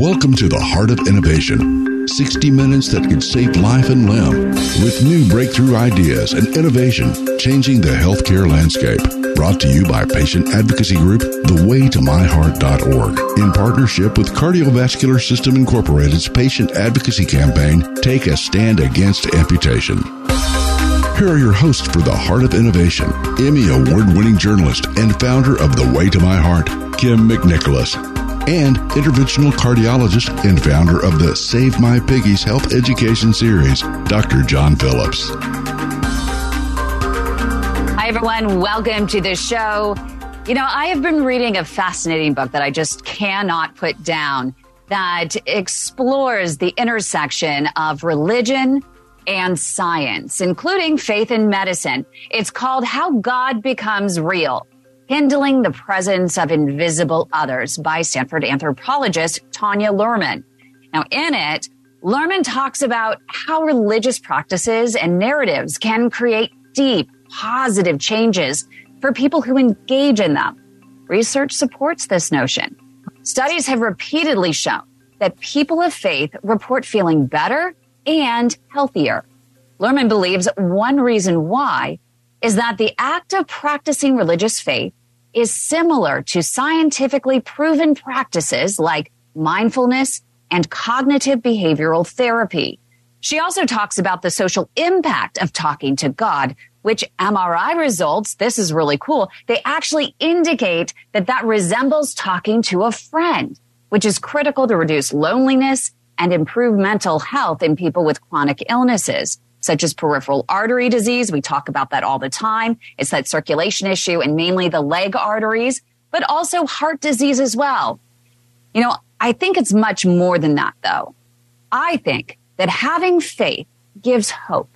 Welcome to the Heart of Innovation. 60 minutes that could save life and limb with new breakthrough ideas and innovation changing the healthcare landscape. Brought to you by patient advocacy group thewaytomyheart.org in partnership with Cardiovascular System Incorporated's patient advocacy campaign Take a Stand Against Amputation. Here are your hosts for the Heart of Innovation, Emmy award winning journalist and founder of The Way to My Heart, Kym McNicholas, and interventional cardiologist and founder of the Save My Piggies Health Education Series, Dr. John Phillips. Hi, everyone. Welcome to the show. You know, I have been reading a fascinating book that I just cannot put down that explores the intersection of religion and science, including faith and medicine. It's called How God Becomes Real Kindling the Presence of Invisible Others by Stanford anthropologist Tanya Luhrmann. Now, in it, Luhrmann talks about how religious practices and narratives can create deep, positive changes for people who engage in them. Research supports this notion. Studies have repeatedly shown that people of faith report feeling better and healthier. Luhrmann believes one reason why is that the act of practicing religious faith is similar to scientifically proven practices like mindfulness and cognitive behavioral therapy. She also talks about the social impact of talking to God, which MRI results, this is really cool, they actually indicate that that resembles talking to a friend, which is critical to reduce loneliness and improve mental health in people with chronic illnesses such as peripheral artery disease. We talk about that all the time. It's that circulation issue and mainly the leg arteries, but also heart disease as well. You know, I think it's much more than that though. I think that having faith gives hope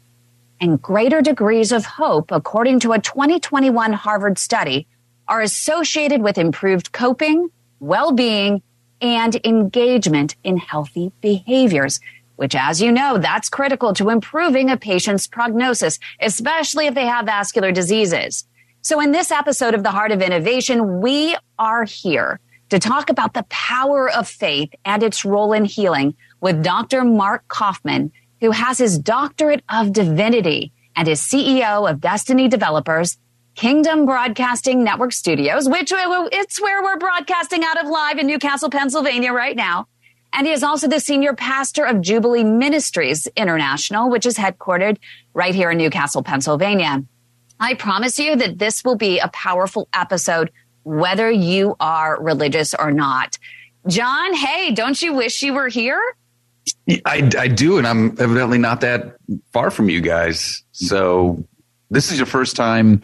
and greater degrees of hope, according to a 2021 Harvard study, are associated with improved coping, well-being, and engagement in healthy behaviors which as you know, that's critical to improving a patient's prognosis, especially if they have vascular diseases. So in this episode of the Heart of Innovation, we are here to talk about the power of faith and its role in healing with Dr. Mark Kauffman, who has his doctorate of divinity and is CEO of Destiny Developers, Kingdom Broadcasting Network Studios, which it's where we're broadcasting out of live in New Castle, Pennsylvania right now. And he is also the senior pastor of Jubilee Ministries International, which is headquartered right here in New Castle, Pennsylvania. I promise you that this will be a powerful episode, whether you are religious or not. John, hey, don't you wish you were here? I, I do, and I'm evidently not that far from you guys. So this is your first time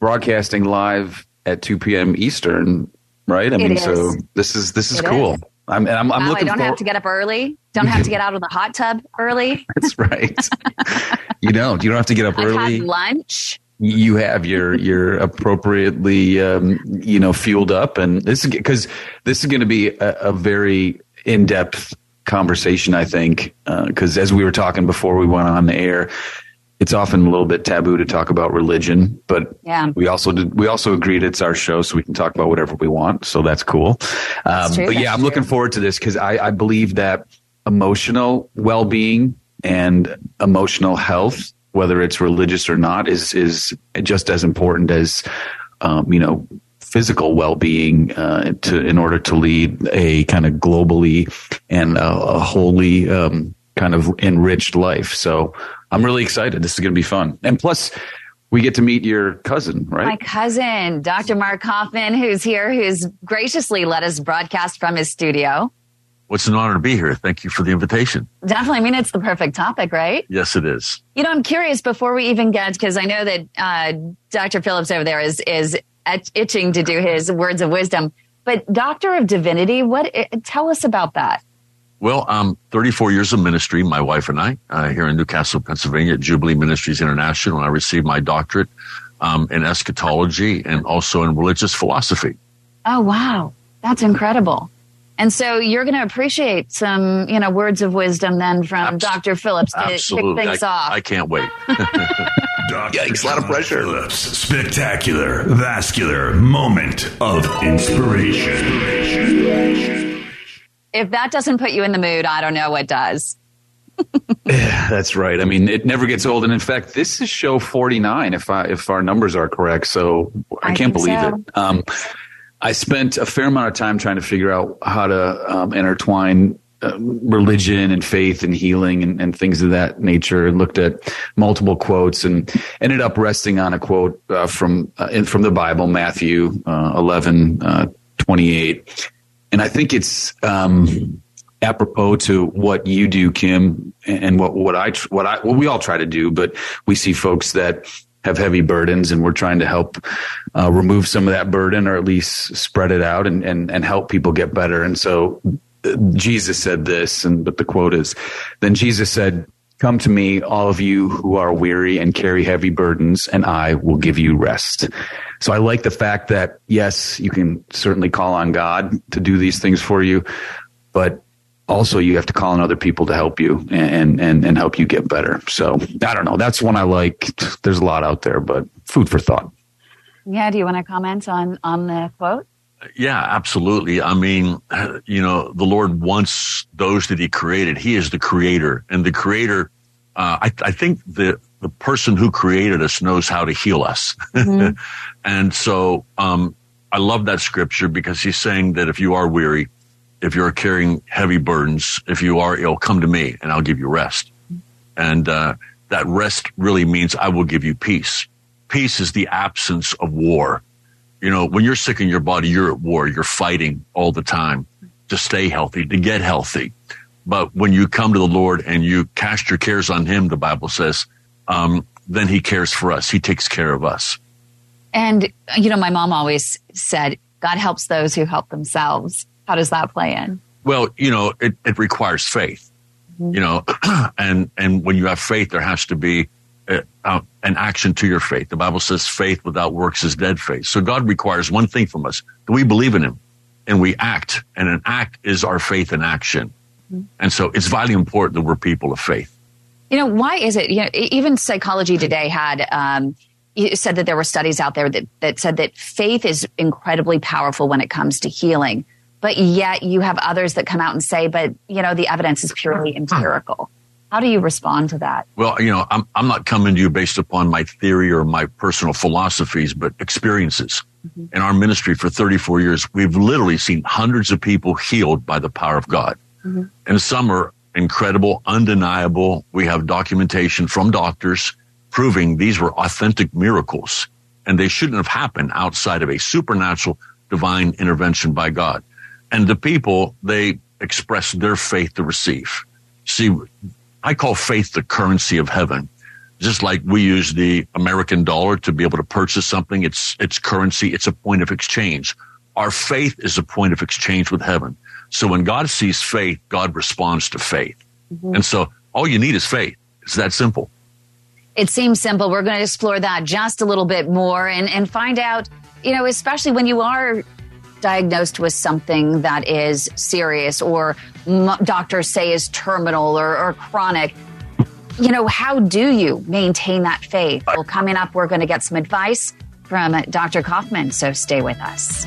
broadcasting live at 2 p.m. Eastern, right? I It mean, is. so this is this is It cool. is. I'm, and I'm, I'm wow, I don't for. have to get up early. Don't have to get out of the hot tub early. That's right. you don't. You don't have to get up I've early. had lunch. you have your your appropriately um, you know fueled up and this is because this is going to be a, a very in-depth conversation i think because as we were talking before we went on the air it's often a little bit taboo to talk about religion but Yeah. we also did we also agreed it's our show so we can talk about whatever we want so that's cool. Um, true, but yeah that's i'm looking forward to this because I, I believe that emotional well-being and emotional health whether it's religious or not is is just as important as um, you know physical well-being uh, to in order to lead a kind of globally and a, a wholly um, kind of enriched life. So i'm really excited this is going to be fun and plus we get to meet your cousin right My cousin, Dr. Mark Kauffman, who's here, who's graciously let us broadcast from his studio. What's an honor to be here. Thank you for the invitation. Definitely. I mean, it's the perfect topic, right? Yes, it is. You know, I'm curious before we even get, because I know that uh, Dr. Phillips over there is is itching to do his words of wisdom. But Doctor of Divinity, what? Eh, tell us about that. Well, um, 34 years of ministry, my wife and I, uh, here in New Castle, Pennsylvania, at Jubilee Ministries International. And I received my doctorate um, in eschatology and also in religious philosophy. Oh, wow. That's incredible. And so you're going to appreciate some, you know, words of wisdom then from Abs- Dr. Phillips to absolutely. kick things I, off. I can't wait. Yikes, a lot of pressure. Phillips, spectacular, vascular moment of inspiration. If that doesn't put you in the mood, I don't know what does. yeah, that's right. I mean, it never gets old. And in fact, this is show 49, if I, if our numbers are correct. So I, I can't believe so. it. Um, I spent a fair amount of time trying to figure out how to um, intertwine uh, religion and faith and healing and, and, things of that nature and looked at multiple quotes and ended up resting on a quote uh, from uh, in, from the Bible, Matthew uh, 11, uh, 28. And I think it's um, apropos to what you do, Kym, and what, what I, what I, what we all try to do, but we see folks that have heavy burdens and we're trying to help uh, remove some of that burden or at least spread it out and, and, and help people get better. And so uh, Jesus said this, and but the quote is, then Jesus said, Come to me, all of you who are weary and carry heavy burdens, and I will give you rest. So I like the fact that, yes, you can certainly call on God to do these things for you, but also you have to call on other people to help you and, and, and help you get better. So I don't know. That's one I like. There's a lot out there, but food for thought. Yeah. Do you want to comment on, on the quote? Yeah, absolutely. I mean, you know, the Lord wants those that he created. He is the creator and the creator. Uh, I, I think the, the person who created us knows how to heal us. Mm-hmm. and so, um, I love that scripture because he's saying that if you are weary, if you're carrying heavy burdens, if you are ill, come to me and I'll give you rest. And uh, that rest really means I will give you peace. Peace is the absence of war. You know, when you're sick in your body, you're at war. You're fighting all the time to stay healthy, to get healthy. But when you come to the Lord and you cast your cares on Him, the Bible says, um, then He cares for us. He takes care of us. And, you know, my mom always said, God helps those who help themselves. How does that play in? Well, you know, it, it requires faith. Mm-hmm. You know, and and when you have faith, there has to be a, an action to your faith. The Bible says faith without works is dead faith. So God requires one thing from us: that we believe in Him and we act. And an act is our faith in action. Mm-hmm. And so it's vitally important that we're people of faith. You know, why is it? You know, even psychology today had. Um, you said that there were studies out there that, that said that faith is incredibly powerful when it comes to healing but yet you have others that come out and say, but you know, the evidence is purely empirical. How do you respond to that? Well, you know, I'm, I'm not coming to you based upon my theory or my personal philosophies, but experiences. Mm-hmm. In our ministry for 34 years, we've literally seen hundreds of people healed by the power of God. Mm-hmm. And some are incredible, undeniable. We have documentation from doctors proving these were authentic miracles and they shouldn't have happened outside of a supernatural divine intervention by God and the people they express their faith to receive. See, I call faith the currency of heaven. Just like we use the American dollar to be able to purchase something, it's it's currency, it's a point of exchange. Our faith is a point of exchange with heaven. So when God sees faith, God responds to faith. Mm-hmm. And so all you need is faith. It's that simple. It seems simple. We're going to explore that just a little bit more and, and find out, you know, especially when you are diagnosed with something that is serious or doctors say is terminal or, or chronic, you know, how do you maintain that faith? Well, coming up, we're going to get some advice from Dr. Kauffman, so stay with us.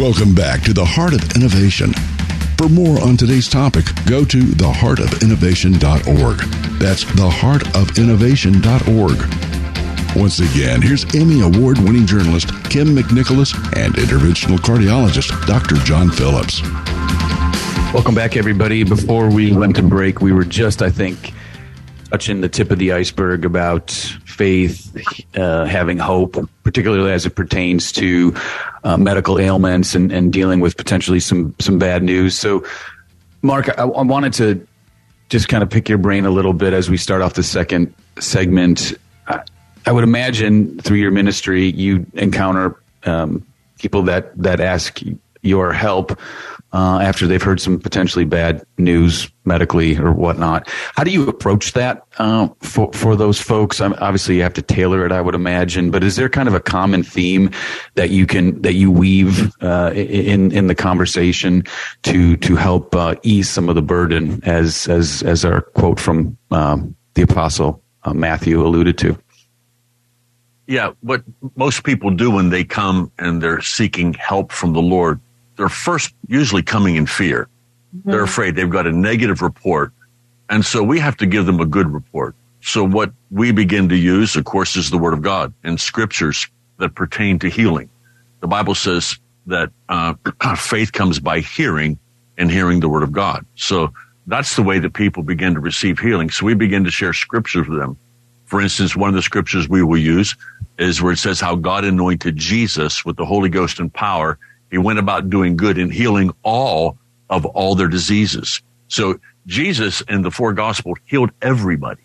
Welcome back to the Heart of Innovation. For more on today's topic, go to theheartofinnovation.org. That's theheartofinnovation.org. Once again, here's Emmy Award winning journalist Kym McNicholas and interventional cardiologist Dr. John Phillips. Welcome back, everybody. Before we went to break, we were just, I think, touching the tip of the iceberg about faith, uh, having hope, particularly as it pertains to uh, medical ailments and, and dealing with potentially some some bad news. So, Mark, I, I wanted to just kind of pick your brain a little bit as we start off the second segment. I, I would imagine through your ministry, you encounter um, people that that ask your help uh, after they've heard some potentially bad news medically or whatnot. How do you approach that uh, for for those folks? Um, obviously, you have to tailor it, I would imagine. But is there kind of a common theme that you can that you weave uh, in in the conversation to to help uh, ease some of the burden, as as as our quote from um, the apostle uh, Matthew alluded to? Yeah, what most people do when they come and they're seeking help from the Lord they're first usually coming in fear. Mm-hmm. They're afraid they've got a negative report. And so we have to give them a good report. So what we begin to use, of course, is the word of God and scriptures that pertain to healing. The Bible says that uh, faith comes by hearing and hearing the word of God. So that's the way that people begin to receive healing. So we begin to share scriptures with them. For instance, one of the scriptures we will use is where it says how God anointed Jesus with the Holy Ghost and power he went about doing good and healing all of all their diseases. So Jesus in the four gospels healed everybody.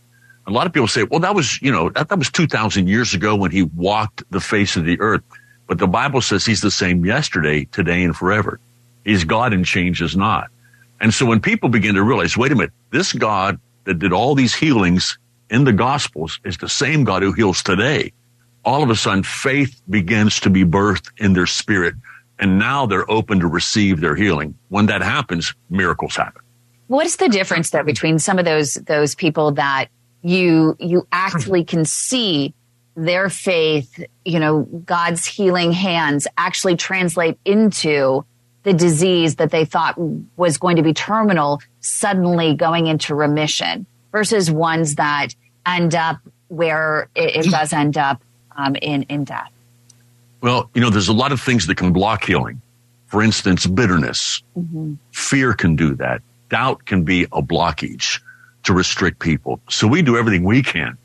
A lot of people say, well, that was, you know, that, that was 2000 years ago when he walked the face of the earth. But the Bible says he's the same yesterday, today, and forever. He's God and changes not. And so when people begin to realize, wait a minute, this God that did all these healings in the gospels is the same God who heals today. All of a sudden, faith begins to be birthed in their spirit and now they're open to receive their healing. When that happens, miracles happen. What is the difference though between some of those those people that you you actually can see their faith, you know, God's healing hands actually translate into the disease that they thought was going to be terminal suddenly going into remission versus ones that end up where it, it does end up um, in in death. Well, you know, there's a lot of things that can block healing. For instance, bitterness. Mm-hmm. Fear can do that. Doubt can be a blockage to restrict people. So we do everything we can.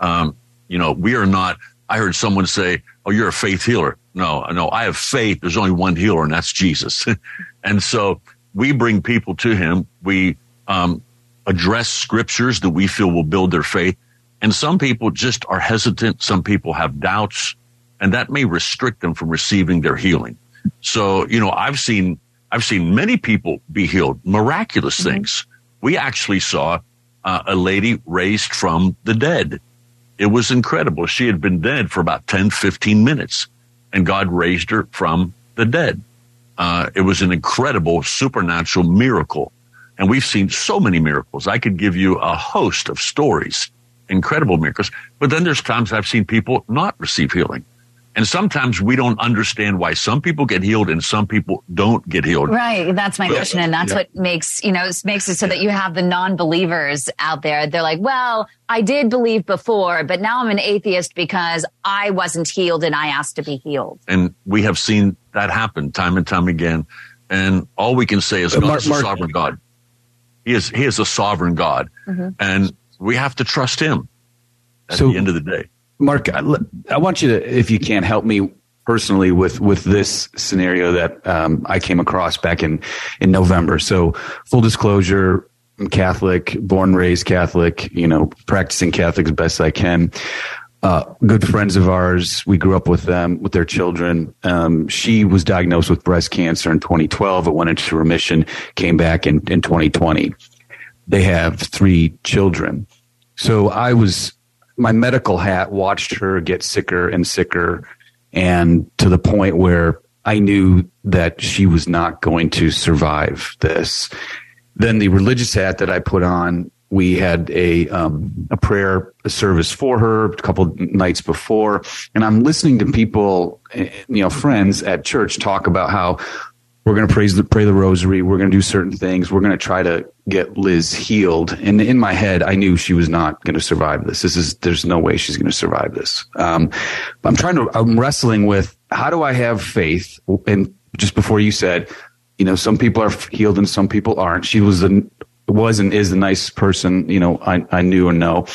Um, you know, we are not, I heard someone say, Oh, you're a faith healer. No, no, I have faith. There's only one healer and that's Jesus. and so we bring people to him. We, um, address scriptures that we feel will build their faith. And some people just are hesitant. Some people have doubts and that may restrict them from receiving their healing. So, you know, I've seen, I've seen many people be healed, miraculous mm-hmm. things. We actually saw uh, a lady raised from the dead. It was incredible. She had been dead for about 10, 15 minutes and God raised her from the dead. Uh, it was an incredible supernatural miracle. And we've seen so many miracles. I could give you a host of stories, incredible miracles. But then there's times I've seen people not receive healing. And sometimes we don't understand why some people get healed and some people don't get healed. Right. That's my question. And that's yeah. what makes, you know, makes it so that you have the non-believers out there. They're like, well, I did believe before, but now I'm an atheist because I wasn't healed and I asked to be healed. And we have seen that happen time and time again. And all we can say is God Mark, is a Mark, sovereign God. He is, he is a sovereign God. Mm-hmm. And we have to trust him at so, the end of the day. Mark, I want you to, if you can, help me personally with with this scenario that um, I came across back in in November. So, full disclosure, I'm Catholic, born raised Catholic. You know, practicing Catholic as best I can. uh, good friends of ours. We grew up with them, with their children. Um, she was diagnosed with breast cancer in 2012. It went into remission, came back in, in 2020. They have three children. So I was, my medical hat watched her get sicker and sicker and to the point where I knew that she was not going to survive this. Then the religious hat that I put on, we had a um, a prayer service for her a couple nights before, and I'm listening to people, eh, you know, friends at church talk about how we're going to praise the pray the rosary, we're going to do certain things, we're going to try to get Liz healed. And in my head, I knew she was not going to survive this. This is there's no way she's going to survive this. Um, I'm trying to I'm wrestling with how do I have faith? And just before you said, you know, some people are healed and some people aren't. She was the was and is the nice person, you know, I, I knew and know.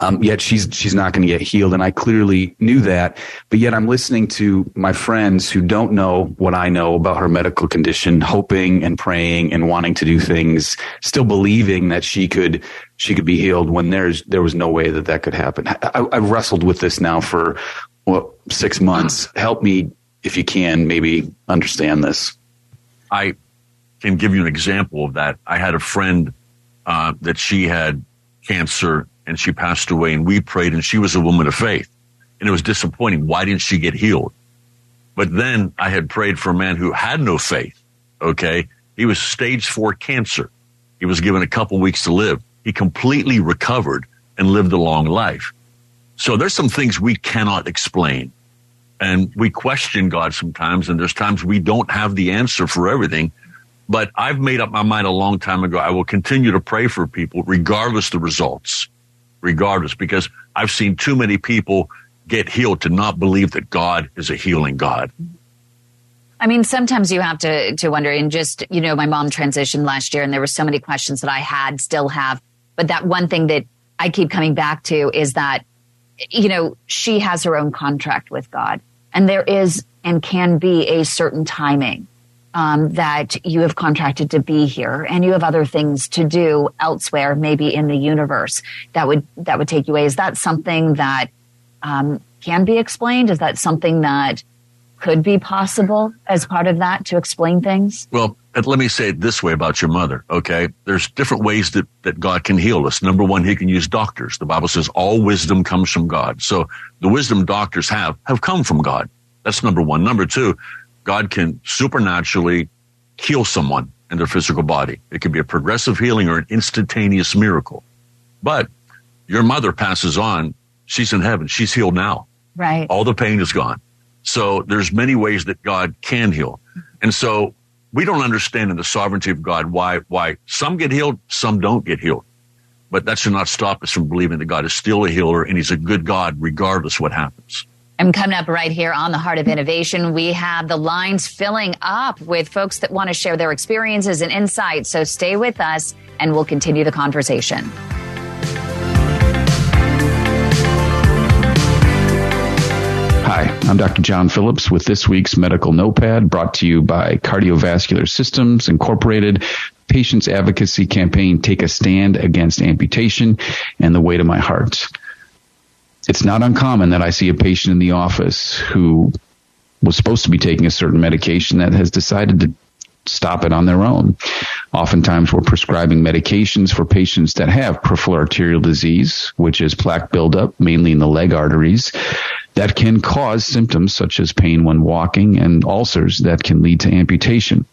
Um, yet she's she's not going to get healed, and I clearly knew that. But yet I'm listening to my friends who don't know what I know about her medical condition, hoping and praying and wanting to do things, still believing that she could she could be healed when there's there was no way that that could happen. I, I've wrestled with this now for well, six months. Help me if you can, maybe understand this. I can give you an example of that. I had a friend uh, that she had cancer and she passed away and we prayed and she was a woman of faith and it was disappointing. Why didn't she get healed? But then I had prayed for a man who had no faith. Okay. He was stage four cancer. He was given a couple weeks to live. He completely recovered and lived a long life. So there's some things we cannot explain and we question God sometimes. And there's times we don't have the answer for everything. But I've made up my mind a long time ago. I will continue to pray for people regardless the results regardless, because I've seen too many people get healed to not believe that God is a healing God. I mean, sometimes you have to to wonder. And just you know, my mom transitioned last year, and there were so many questions that I had, still have. But that one thing that I keep coming back to is that you know she has her own contract with God, and there is and can be a certain timing um, that you have contracted to be here and you have other things to do elsewhere, maybe in the universe that would that would take you away. Is that something that um, can be explained? Is that something that could be possible as part of that to explain things? Well, let me say it this way about your mother, okay? There's different ways that, that God can heal us. Number one, he can use doctors. The Bible says all wisdom comes from God. So the wisdom doctors have, have come from God. That's number one. Number two, God can supernaturally heal someone in their physical body. It could be a progressive healing or an instantaneous miracle. But your mother passes on. She's in heaven. She's healed now. Right. All the pain is gone. So there's many ways that God can heal. And so we don't understand in the sovereignty of God why, why some get healed, some don't get healed. But that should not stop us from believing that God is still a healer and he's a good God regardless what happens. And coming up right here on the Heart of Innovation, we have the lines filling up with folks that want to share their experiences and insights. So stay with us and we'll continue the conversation. Hi, I'm Dr. John Phillips with this week's Medical Notepad brought to you by Cardiovascular Systems Incorporated. Patients Advocacy Campaign Take a Stand Against Amputation and the Way to My Heart it's not uncommon that I see a patient in the office who was supposed to be taking a certain medication that has decided to stop it on their own. Oftentimes we're prescribing medications for patients that have peripheral arterial disease, which is plaque buildup, mainly in the leg arteries, that can cause symptoms such as pain when walking and ulcers that can lead to amputation.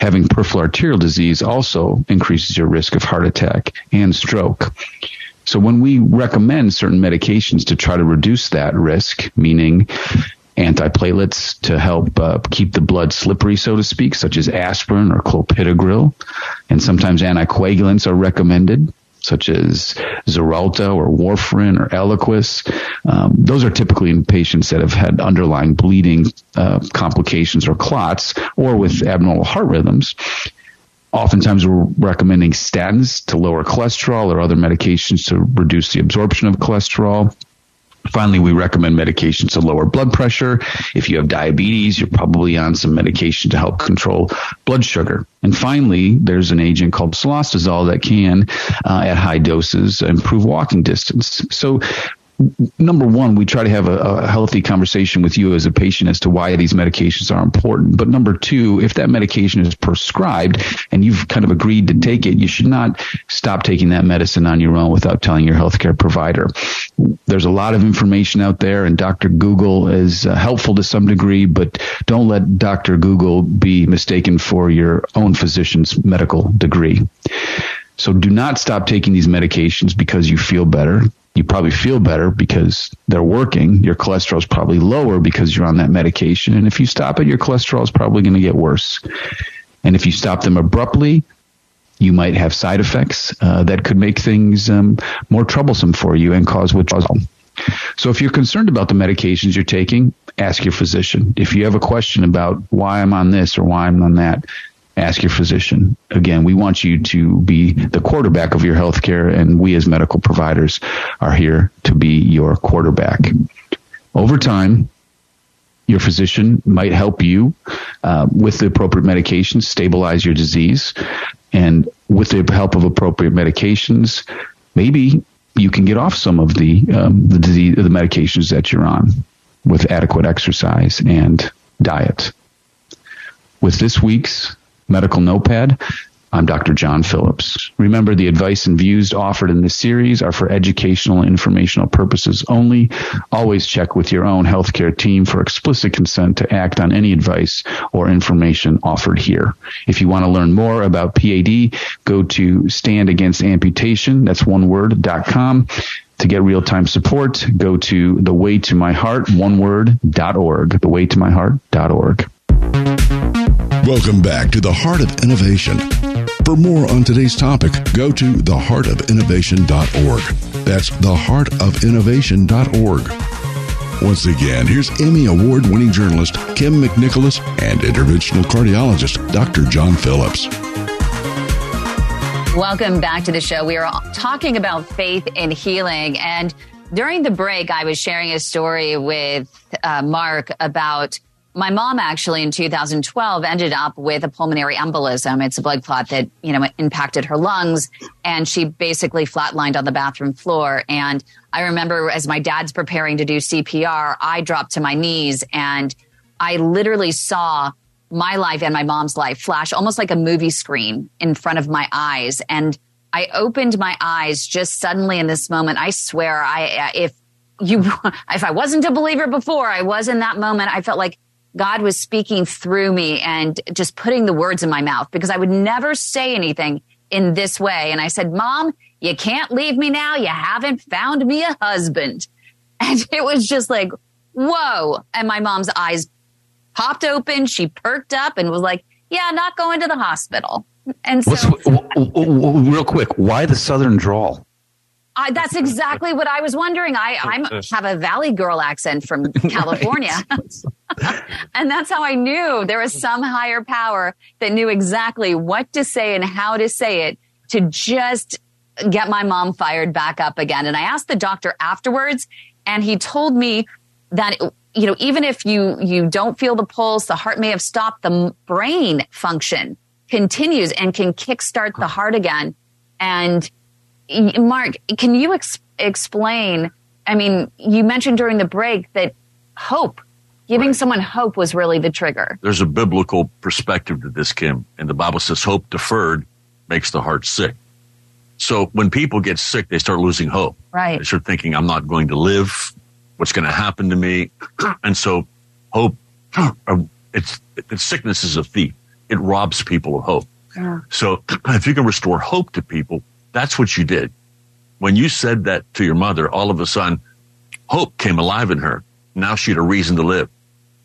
Having peripheral arterial disease also increases your risk of heart attack and stroke. So when we recommend certain medications to try to reduce that risk, meaning antiplatelets to help uh, keep the blood slippery, so to speak, such as aspirin or clopidogrel, and sometimes anticoagulants are recommended, such as Xarelto or warfarin or Eliquis. Um, those are typically in patients that have had underlying bleeding uh, complications or clots, or with abnormal heart rhythms. Oftentimes, we're recommending statins to lower cholesterol or other medications to reduce the absorption of cholesterol. Finally, we recommend medications to lower blood pressure. If you have diabetes, you're probably on some medication to help control blood sugar. And finally, there's an agent called cilostazol that can, uh, at high doses, improve walking distance. So number one, we try to have a, a, healthy conversation with you as a patient as to why these medications are important. But number two, if that medication is prescribed and you've kind of agreed to take it, you should not stop taking that medicine on your own without telling your healthcare provider. There's a lot of information out there, and Dr. Google is uh, helpful to some degree, but don't let Dr. Google be mistaken for your own physician's medical degree. So do not stop taking these medications because you feel better you probably feel better because they're working. Your cholesterol is probably lower because you're on that medication. And if you stop it, your cholesterol is probably going to get worse. And if you stop them abruptly, you might have side effects uh, that could make things um, more troublesome for you and cause withdrawal. So if you're concerned about the medications you're taking, ask your physician. If you have a question about why I'm on this or why I'm on that, ask your physician. Again, we want you to be the quarterback of your healthcare, and we as medical providers are here to be your quarterback. Over time, your physician might help you uh, with the appropriate medications stabilize your disease, and with the help of appropriate medications, maybe you can get off some of the um, the disease the medications that you're on with adequate exercise and diet. With this week's Medical Notepad. I'm Dr. John Phillips. Remember, the advice and views offered in this series are for educational and informational purposes only. Always check with your own healthcare team for explicit consent to act on any advice or information offered here. If you want to learn more about PAD, go to Stand Against Amputation, that's one word, dot com. To get real time support, go to the way to my heart, one word, dot org, the way to my heart, dot org. Welcome back to the Heart of Innovation. For more on today's topic, go to theheartofinnovation.org. That's theheartofinnovation.org. Once again, here's Emmy Award winning journalist Kym McNicholas and interventional cardiologist Dr. John Phillips. Welcome back to the show. We are talking about faith and healing. And during the break, I was sharing a story with uh, Mark about my mom actually in 2012 ended up with a pulmonary embolism. It's a blood clot that, you know, impacted her lungs and she basically flatlined on the bathroom floor. And I remember as my dad's preparing to do CPR, I dropped to my knees and I literally saw my life and my mom's life flash almost like a movie screen in front of my eyes. And I opened my eyes just suddenly in this moment. I swear I, if you, if I wasn't a believer before, I was in that moment. I felt like God was speaking through me and just putting the words in my mouth because I would never say anything in this way. And I said, Mom, you can't leave me now. You haven't found me a husband. And it was just like, whoa. And my mom's eyes popped open. She perked up and was like, yeah, not going to the hospital. And so, real quick, why the Southern drawl? I, that's exactly what I was wondering. I oh, i have a Valley girl accent from California. and that's how I knew there was some higher power that knew exactly what to say and how to say it to just get my mom fired back up again. And I asked the doctor afterwards and he told me that you know even if you you don't feel the pulse, the heart may have stopped, the brain function continues and can kickstart the heart again. And Mark, can you ex- explain? I mean, you mentioned during the break that hope, giving right. someone hope was really the trigger. There's a biblical perspective to this, Kym, and the Bible says hope deferred makes the heart sick. So when people get sick, they start losing hope. Right. They start thinking, I'm not going to live. What's going to happen to me? and so hope, um, it's, it's sickness is a thief. It robs people of hope. Yeah. So if you can restore hope to people, that's what you did. When you said that to your mother, all of a sudden, hope came alive in her. Now she had a reason to live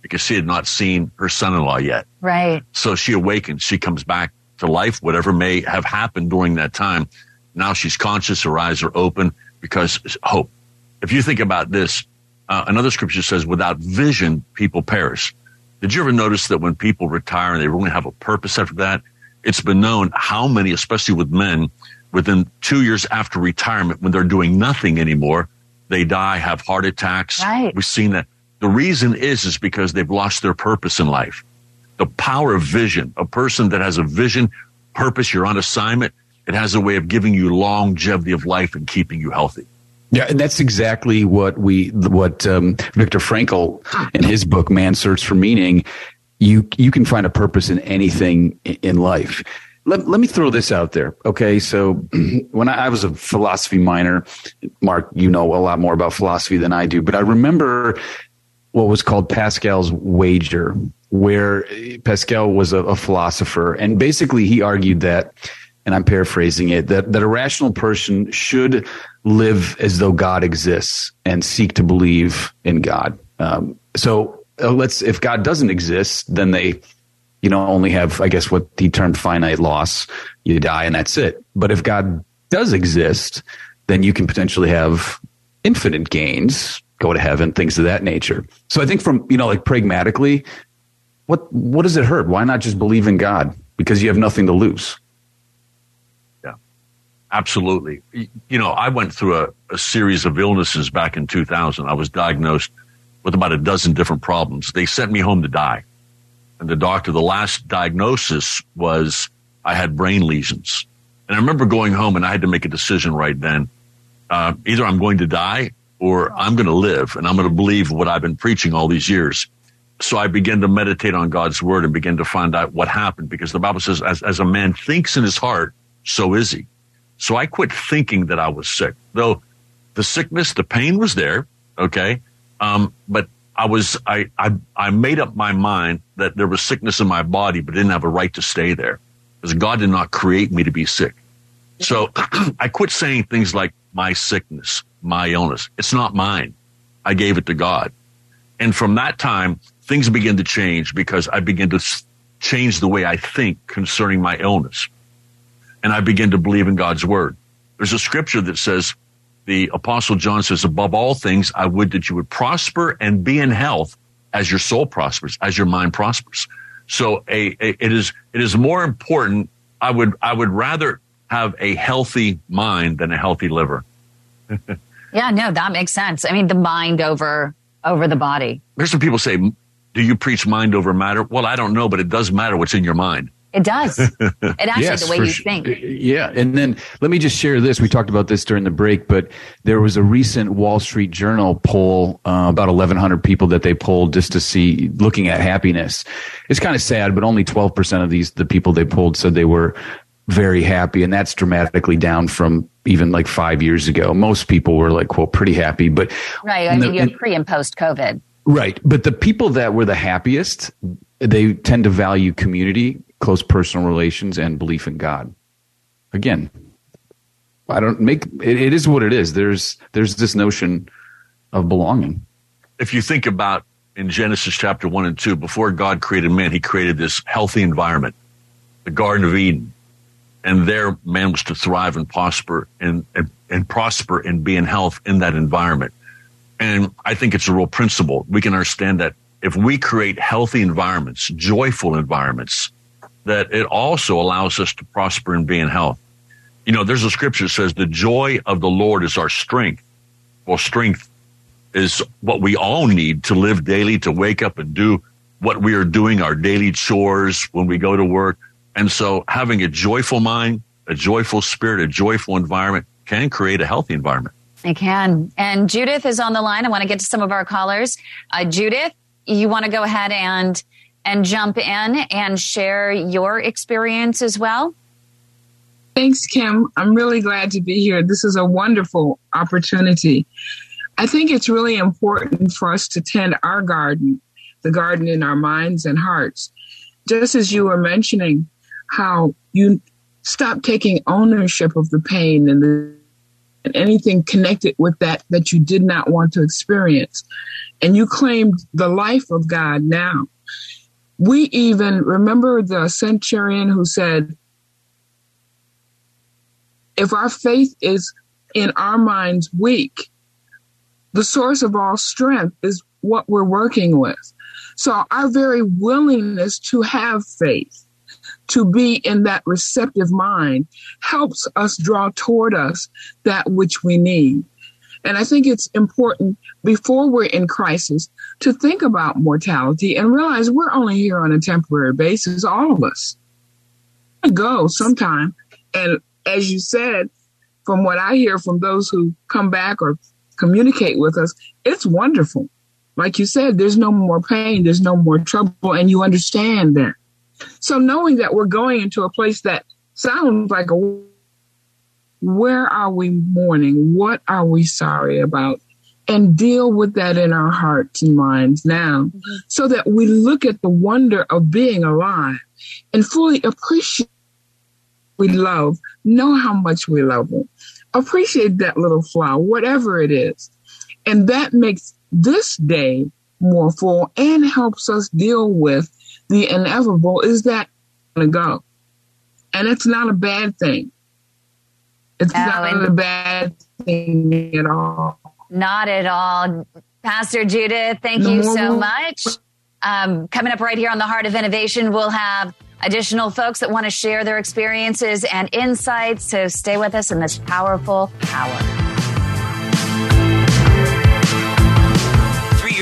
because she had not seen her son-in-law yet. Right. So she awakens. She comes back to life, whatever may have happened during that time. Now she's conscious. Her eyes are open because hope. If you think about this, uh, another scripture says, without vision, people perish. Did you ever notice that when people retire and they really have a purpose after that, it's been known how many, especially with men, within two years after retirement, when they're doing nothing anymore, they die, have heart attacks. Right. We've seen that. The reason is, is because they've lost their purpose in life. The power of vision, a person that has a vision, purpose, you're on assignment, it has a way of giving you longevity of life and keeping you healthy. Yeah, and that's exactly what we what um, Viktor Frankl in his book Man's Search for Meaning. You you can find a purpose in anything in life. Let, let me throw this out there. Okay. So when I, I, was a philosophy minor, Mark, you know a lot more about philosophy than I do, but I remember what was called Pascal's wager, where Pascal was a, a philosopher. And basically he argued that, and I'm paraphrasing it, that, that a rational person should live as though God exists and seek to believe in God. Um, so uh, let's, if God doesn't exist, then they, you know, only have, I guess, what he termed finite loss. You die and that's it. But if God does exist, then you can potentially have infinite gains, go to heaven, things of that nature. So I think from, you know, like pragmatically, what, what does it hurt? Why not just believe in God? Because you have nothing to lose. Yeah, absolutely. You know, I went through a, a series of illnesses back in 2000. I was diagnosed with about a dozen different problems. They sent me home to die. And the doctor, the last diagnosis was I had brain lesions. And I remember going home and I had to make a decision right then. Uh, either I'm going to die or I'm going to live and I'm going to believe what I've been preaching all these years. So I began to meditate on God's word and begin to find out what happened because the Bible says, as, as a man thinks in his heart, so is he. So I quit thinking that I was sick, though the sickness, the pain was there. Okay. Um, but I was I, I I made up my mind that there was sickness in my body, but didn't have a right to stay there because God did not create me to be sick. So I quit saying things like my sickness, my illness. It's not mine. I gave it to God. And from that time, things began to change because I began to change the way I think concerning my illness. And I began to believe in God's word. There's a scripture that says, the apostle John says, above all things, I would that you would prosper and be in health as your soul prospers, as your mind prospers. So a, a, it is, it is more important. I would, I would rather have a healthy mind than a healthy liver. yeah, no, that makes sense. I mean, the mind over, over the body. There's some people say, do you preach mind over matter? Well, I don't know, but it does matter what's in your mind. It does. It actually yes, the way you sure. think. Yeah, and then let me just share this. We talked about this during the break, but there was a recent Wall Street Journal poll uh, about 1,100 people that they polled just to see looking at happiness. It's kind of sad, but only 12 percent of these the people they polled said they were very happy, and that's dramatically down from even like five years ago. Most people were like, "quote pretty happy," but right. I mean, the, you're pre and post COVID. Right, but the people that were the happiest, they tend to value community close personal relations and belief in God. Again, I don't make it, it is what it is. There's there's this notion of belonging. If you think about in Genesis chapter 1 and 2, before God created man, he created this healthy environment, the Garden of Eden. And there man was to thrive and prosper and, and, and prosper and be in health in that environment. And I think it's a real principle. We can understand that if we create healthy environments, joyful environments, that it also allows us to prosper and be in health. You know, there's a scripture that says the joy of the Lord is our strength. Well, strength is what we all need to live daily, to wake up and do what we are doing, our daily chores when we go to work. And so having a joyful mind, a joyful spirit, a joyful environment can create a healthy environment. It can. And Judith is on the line. I want to get to some of our callers. Uh, Judith, you want to go ahead and and jump in and share your experience as well? Thanks, Kym. I'm really glad to be here. This is a wonderful opportunity. I think it's really important for us to tend our garden, the garden in our minds and hearts. Just as you were mentioning how you stop taking ownership of the pain and, the, and anything connected with that that you did not want to experience. And you claimed the life of God now we even remember the centurion who said, if our faith is in our minds weak, the source of all strength is what we're working with. So our very willingness to have faith, to be in that receptive mind, helps us draw toward us that which we need. And I think it's important before we're in crisis to think about mortality and realize we're only here on a temporary basis, all of us. Go sometime. And as you said, from what I hear from those who come back or communicate with us, it's wonderful. Like you said, there's no more pain, there's no more trouble, and you understand that. So knowing that we're going into a place that sounds like a where are we mourning? What are we sorry about? And deal with that in our hearts and minds now mm-hmm. so that we look at the wonder of being alive and fully appreciate we love, know how much we love them, appreciate that little flower, whatever it is. And that makes this day more full and helps us deal with the inevitable is that going to go. And it's not a bad thing. It's no, not a bad thing at all. Not at all. Pastor Judith, thank you so much. Um, coming up right here on the Heart of Innovation, we'll have additional folks that want to share their experiences and insights. So stay with us in this powerful hour.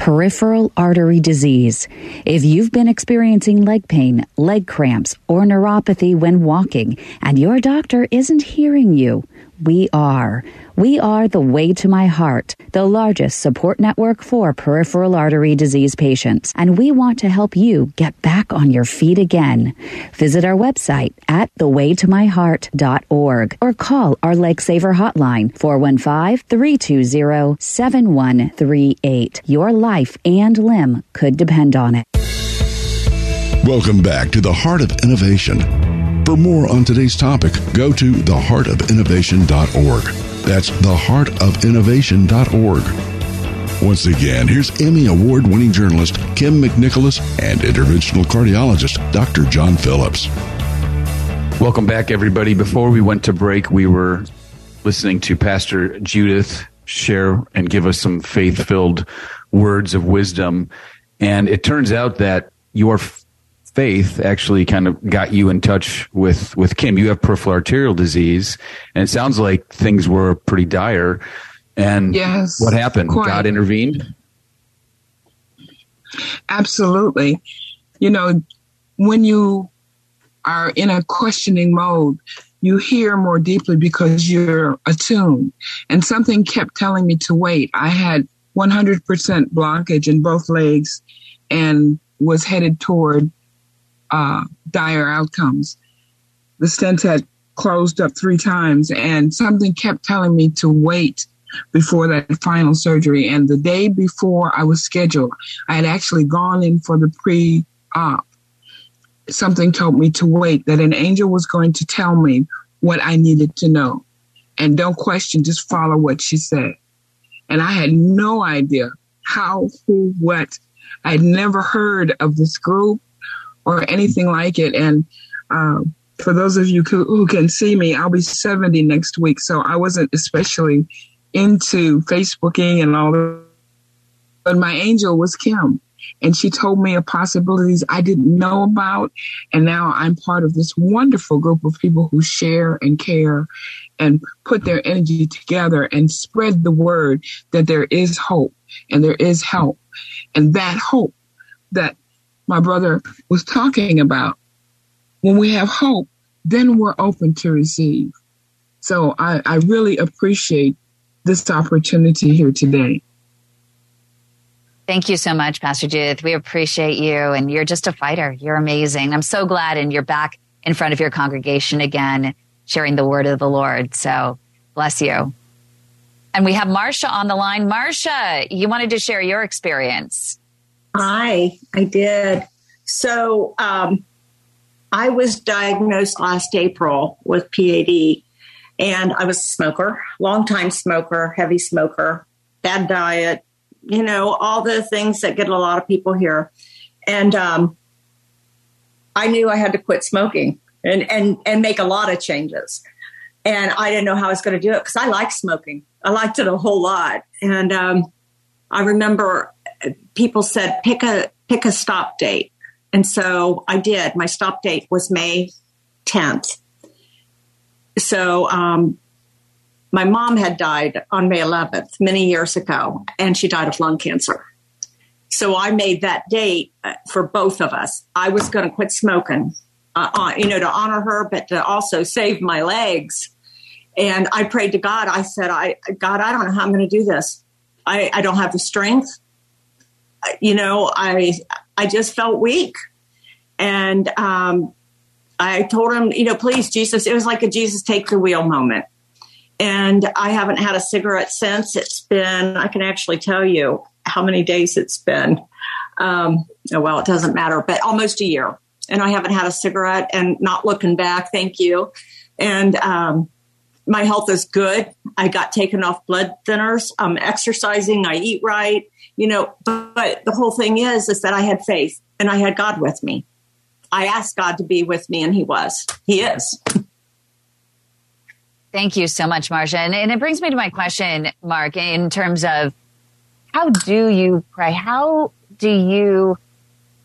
peripheral artery disease. If you've been experiencing leg pain, leg cramps, or neuropathy when walking, and your doctor isn't hearing you, we are. We are the Way to My Heart, the largest support network for peripheral artery disease patients, and we want to help you get back on your feet again. Visit our website at thewaytomyheart.org or call our Saver hotline 415-320-7138. Your life and limb could depend on it. Welcome back to the Heart of Innovation. For more on today's topic, go to theheartofinnovation.org. That's theheartofinnovation.org. Once again, here's Emmy Award winning journalist Kym McNicholas and interventional cardiologist Dr. John Phillips. Welcome back, everybody. Before we went to break, we were listening to Pastor Judith share and give us some faith filled words of wisdom. And it turns out that your faith actually kind of got you in touch with with Kym. You have peripheral arterial disease, and it sounds like things were pretty dire. And yes, what happened? Quite. God intervened. Absolutely. You know, when you are in a questioning mode, you hear more deeply because you're attuned. And something kept telling me to wait. I had 100% blockage in both legs and was headed toward uh, dire outcomes. The stent had closed up three times, and something kept telling me to wait before that final surgery. And the day before I was scheduled, I had actually gone in for the pre op. Something told me to wait, that an angel was going to tell me what I needed to know. And don't question, just follow what she said. And I had no idea how, who, what. I'd never heard of this group or anything like it. And uh, for those of you who, can see me, I'll be 70 next week. So I wasn't especially into Facebooking and all that. But my angel was Kym. And she told me of possibilities I didn't know about. And now I'm part of this wonderful group of people who share and care and put their energy together and spread the word that there is hope and there is help. And that hope that my brother was talking about. When we have hope, then we're open to receive. So I, I really appreciate this opportunity here today. Thank you so much, Pastor Judith. We appreciate you, and you're just a fighter. You're amazing. I'm so glad, and you're back in front of your congregation again, sharing the word of the Lord. So bless you. And we have Marcia on the line. Marcia, you wanted to share your experience. Hi, I did. So um, I was diagnosed last April with PAD, and I was a smoker, longtime smoker, heavy smoker, bad diet, you know, all the things that get a lot of people here. And um, I knew I had to quit smoking and, and, and make a lot of changes. And I didn't know how I was going to do it because I like smoking. I liked it a whole lot. And um, I remember people said, pick a, pick a stop date. And so I did. My stop date was May 10th. So um, my mom had died on May 11th many years ago, and she died of lung cancer. So I made that date uh, for both of us. I was going to quit smoking, uh, you know, to honor her, but to also save my legs. And I prayed to God. I said, "I God, I don't know how I'm going to do this. I, I don't have the strength. You know, I I just felt weak, and um, I told him, you know, please, Jesus. It was like a Jesus take the wheel moment. And I haven't had a cigarette since. It's been, I can actually tell you how many days it's been. Um, oh, well, it doesn't matter, but almost a year. And I haven't had a cigarette and not looking back. Thank you. And um, my health is good. I got taken off blood thinners. I'm exercising. I eat right. You know, but, but the whole thing is, is that I had faith and I had God with me. I asked God to be with me, and He was. He is. Thank you so much, Marcia. And, and, it brings me to my question, Mark, in terms of how do you pray? How do you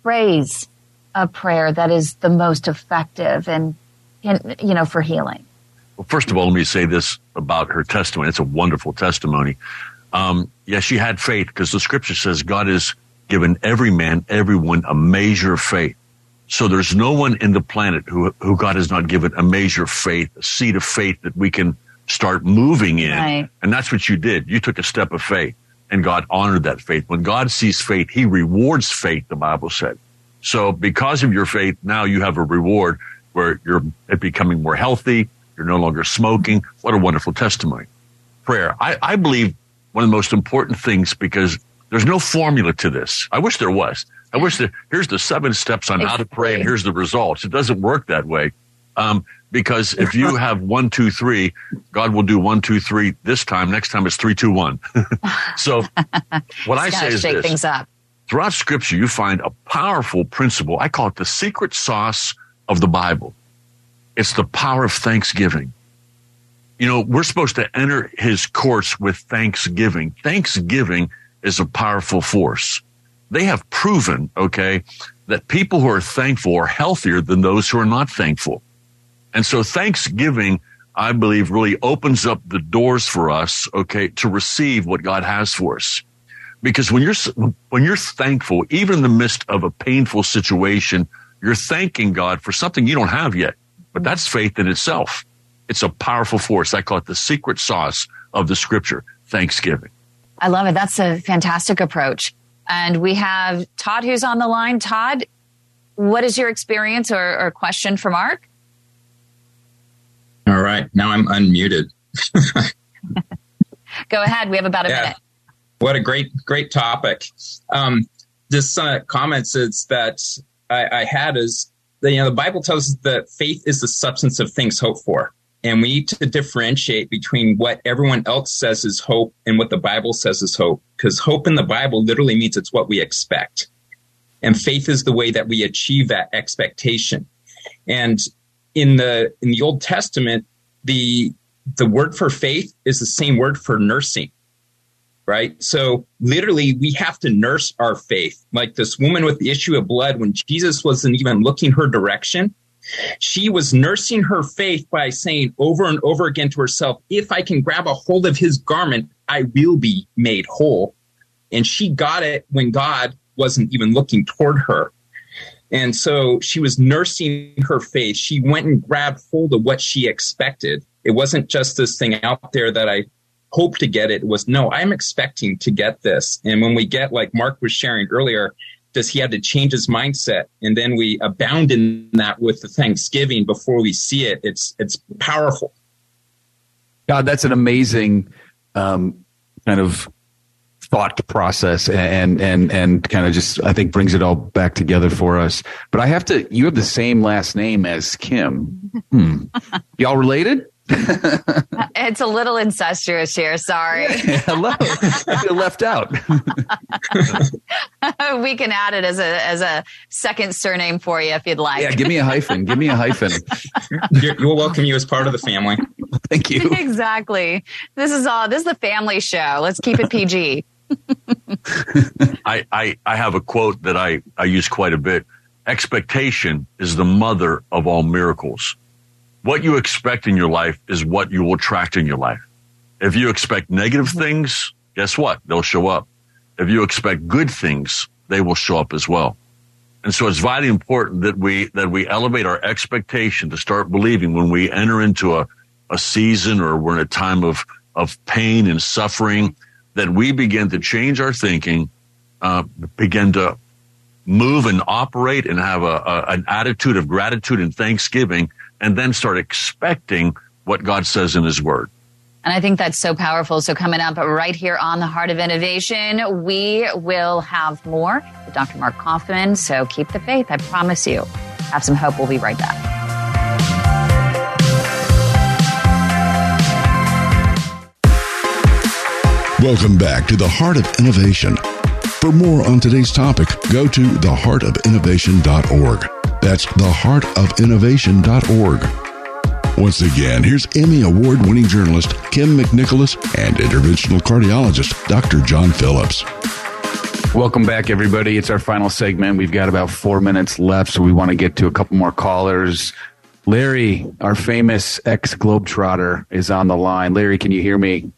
phrase a prayer that is the most effective and, and you know, for healing? Well, first of all, let me say this about her testimony. It's a wonderful testimony. Um, yeah, she had faith because the scripture says God has given every man, everyone a measure of faith. So there's no one in the planet who, who God has not given a measure of faith, a seed of faith that we can start moving in. Right. And that's what you did. You took a step of faith and God honored that faith. When God sees faith, he rewards faith, the Bible said. So because of your faith, now you have a reward where you're becoming more healthy. You're no longer smoking. What a wonderful testimony. Prayer. I, I believe one of the most important things because there's no formula to this. I wish there was. I wish that here's the seven steps on how to pray and here's the results. It doesn't work that way. Um, because if you have one, two, three, God will do one, two, three this time. Next time it's three, two, one. so what I say is shake this. things up. Throughout scripture, you find a powerful principle. I call it the secret sauce of the Bible. It's the power of thanksgiving. You know, we're supposed to enter his courts with thanksgiving. Thanksgiving is a powerful force they have proven, okay, that people who are thankful are healthier than those who are not thankful. And so Thanksgiving, I believe, really opens up the doors for us, okay, to receive what God has for us. Because when you're, when you're thankful, even in the midst of a painful situation, you're thanking God for something you don't have yet. But that's faith in itself. It's a powerful force. I call it the secret sauce of the scripture, Thanksgiving. I love it. That's a fantastic approach. And we have Todd who's on the line. Todd, what is your experience or, or question for Mark? All right. Now I'm unmuted. Go ahead. We have about a yeah. minute. What a great, great topic. Um, this uh, comments is that I, I had is that, you know, the Bible tells us that faith is the substance of things hoped for. And we need to differentiate between what everyone else says is hope and what the Bible says is hope. Because hope in the Bible literally means it's what we expect. And faith is the way that we achieve that expectation. And in the in the Old Testament, the the word for faith is the same word for nursing. Right? So literally we have to nurse our faith. Like this woman with the issue of blood, when Jesus wasn't even looking her direction, she was nursing her faith by saying over and over again to herself, if I can grab a hold of his garment, I will be made whole. And she got it when God wasn't even looking toward her. And so she was nursing her faith. She went and grabbed hold of what she expected. It wasn't just this thing out there that I hope to get it. Was no, I'm expecting to get this. And when we get, like Mark was sharing earlier, does he have to change his mindset and then we abound in that with the thanksgiving before we see it it's it's powerful god that's an amazing um, kind of thought process and and and kind of just I think brings it all back together for us. But I have to. You have the same last name as Kym. Hmm. Y'all related? it's a little incestuous here. Sorry. Hello. You're left out. we can add it as a as a second surname for you if you'd like. Yeah, give me a hyphen. Give me a hyphen. We'll welcome you as part of the family. Thank you. exactly. This is all. This is the family show. Let's keep it PG. I, I I have a quote that I I use quite a bit. Expectation is the mother of all miracles what you expect in your life is what you will attract in your life. If you expect negative things, guess what? They'll show up. If you expect good things, they will show up as well. And so it's vitally important that we, that we elevate our expectation to start believing when we enter into a, a season or we're in a time of, of pain and suffering that we begin to change our thinking, uh, begin to move and operate and have a, a, an attitude of gratitude and thanksgiving and then start expecting what God says in His Word. And I think that's so powerful. So, coming up right here on the Heart of Innovation, we will have more with Dr. Mark Kauffman. So, keep the faith. I promise you. Have some hope. We'll be right back. Welcome back to the Heart of Innovation. For more on today's topic, go to theheartofinnovation.org. That's theheartofinnovation.org. Once again, here's Emmy Award winning journalist Kym McNicholas and interventional cardiologist Dr. John Phillips. Welcome back, everybody. It's our final segment. We've got about four minutes left, so we want to get to a couple more callers. Larry, our famous ex Globetrotter, is on the line. Larry, can you hear me?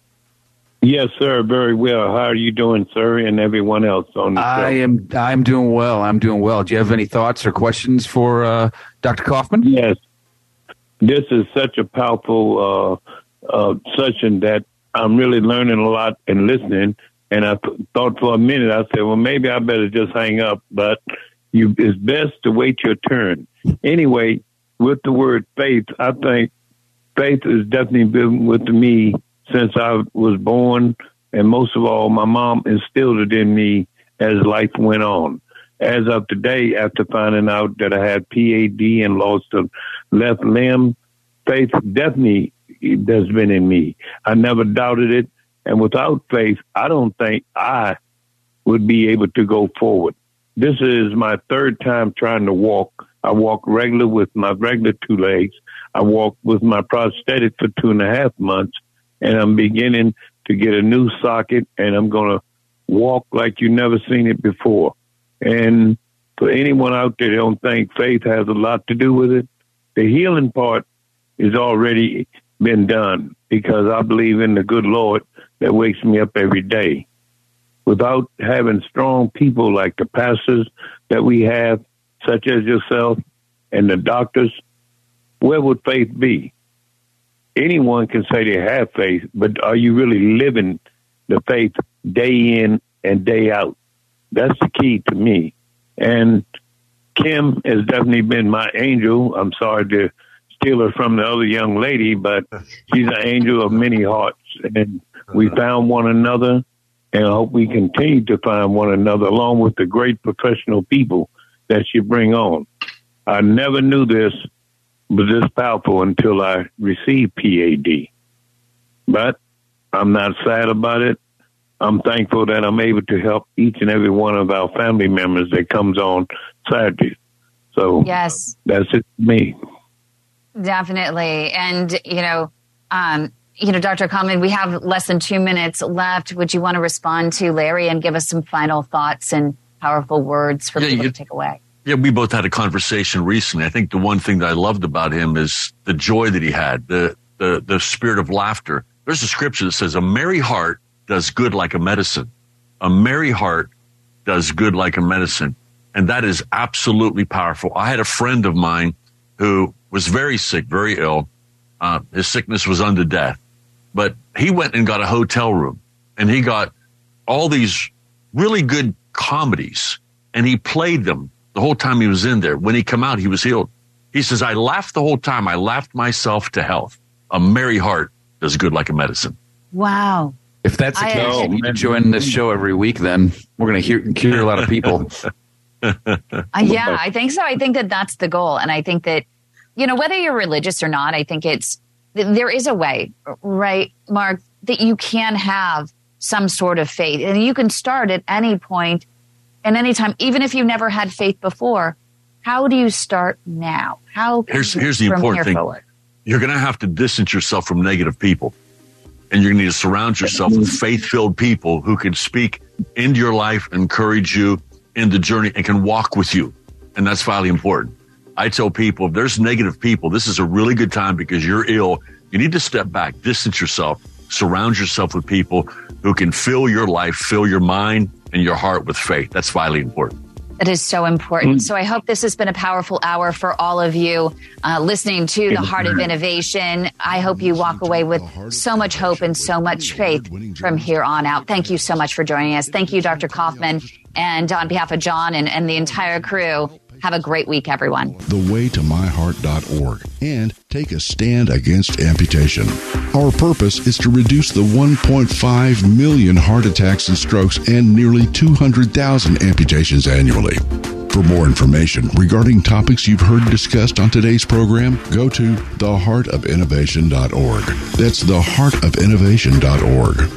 Yes, sir. Very well. How are you doing, sir, and everyone else on the I show? am. I'm doing well. I'm doing well. Do you have any thoughts or questions for uh, Dr. Kauffman? Yes. This is such a powerful uh, uh, session that I'm really learning a lot and listening. And I th- thought for a minute, I said, well, maybe I better just hang up. But you, it's best to wait your turn. Anyway, with the word faith, I think faith has definitely been with me since I was born. And most of all, my mom instilled it in me as life went on. As of today, after finding out that I had PAD and lost a left limb, faith definitely has been in me. I never doubted it. And without faith, I don't think I would be able to go forward. This is my third time trying to walk. I walk regular with my regular two legs. I walk with my prosthetic for two and a half months and I'm beginning to get a new socket and I'm going to walk like you never seen it before. And for anyone out there that don't think faith has a lot to do with it, the healing part is already been done because I believe in the good Lord that wakes me up every day. Without having strong people like the pastors that we have, such as yourself and the doctors, where would faith be? Anyone can say they have faith, but are you really living the faith day in and day out? That's the key to me. And Kym has definitely been my angel. I'm sorry to steal her from the other young lady, but she's an angel of many hearts. And we found one another, and I hope we continue to find one another along with the great professional people that she bring on. I never knew this was this powerful until I received PAD. But I'm not sad about it. I'm thankful that I'm able to help each and every one of our family members that comes on Saturdays. So yes, that's it for me. Definitely. And, you know, um, you know, Dr. Kauffman, we have less than two minutes left. Would you want to respond to Larry and give us some final thoughts and powerful words for Yeah, people you- to take away? Yeah, we both had a conversation recently. I think the one thing that I loved about him is the joy that he had, the the the spirit of laughter. There's a scripture that says, "A merry heart does good like a medicine. A merry heart does good like a medicine," and that is absolutely powerful. I had a friend of mine who was very sick, very ill. Uh, his sickness was unto death, but he went and got a hotel room, and he got all these really good comedies, and he played them the whole time he was in there. When he come out, he was healed. He says, I laughed the whole time. I laughed myself to health. A merry heart does good like a medicine. Wow. If that's the I- case, you need to join this show every week. Then we're going to hear hear a lot of people. Uh, yeah, I think so. I think that that's the goal. And I think that, you know, whether you're religious or not, I think it's, there is a way, right, Mark, that you can have some sort of faith. And you can start at any point and anytime, even if you never had faith before. How do you start now? How can Here's you- here's the important thing. forward? You're going to have to distance yourself from negative people, and you're going to need to surround yourself with faith-filled people who can speak into your life, encourage you in the journey, and can walk with you. And that's vitally important. I tell people if there's negative people, this is a really good time because you're ill. You need to step back, distance yourself, surround yourself with people who can fill your life, fill your mind and your heart with faith. That's vitally important. It is so important. So I hope this has been a powerful hour for all of you uh, listening to the Heart of Innovation. I hope you walk away with so much hope and so much faith from here on out. Thank you so much for joining us. Thank you, Dr. Kauffman. And on behalf of John and, and the entire crew, have a great week, everyone. thewaytomyheart.org and take a stand against amputation. Our purpose is to reduce the 1.5 million heart attacks and strokes and nearly 200,000 amputations annually. For more information regarding topics you've heard discussed on today's program, go to theheartofinnovation.org. That's theheartofinnovation.org.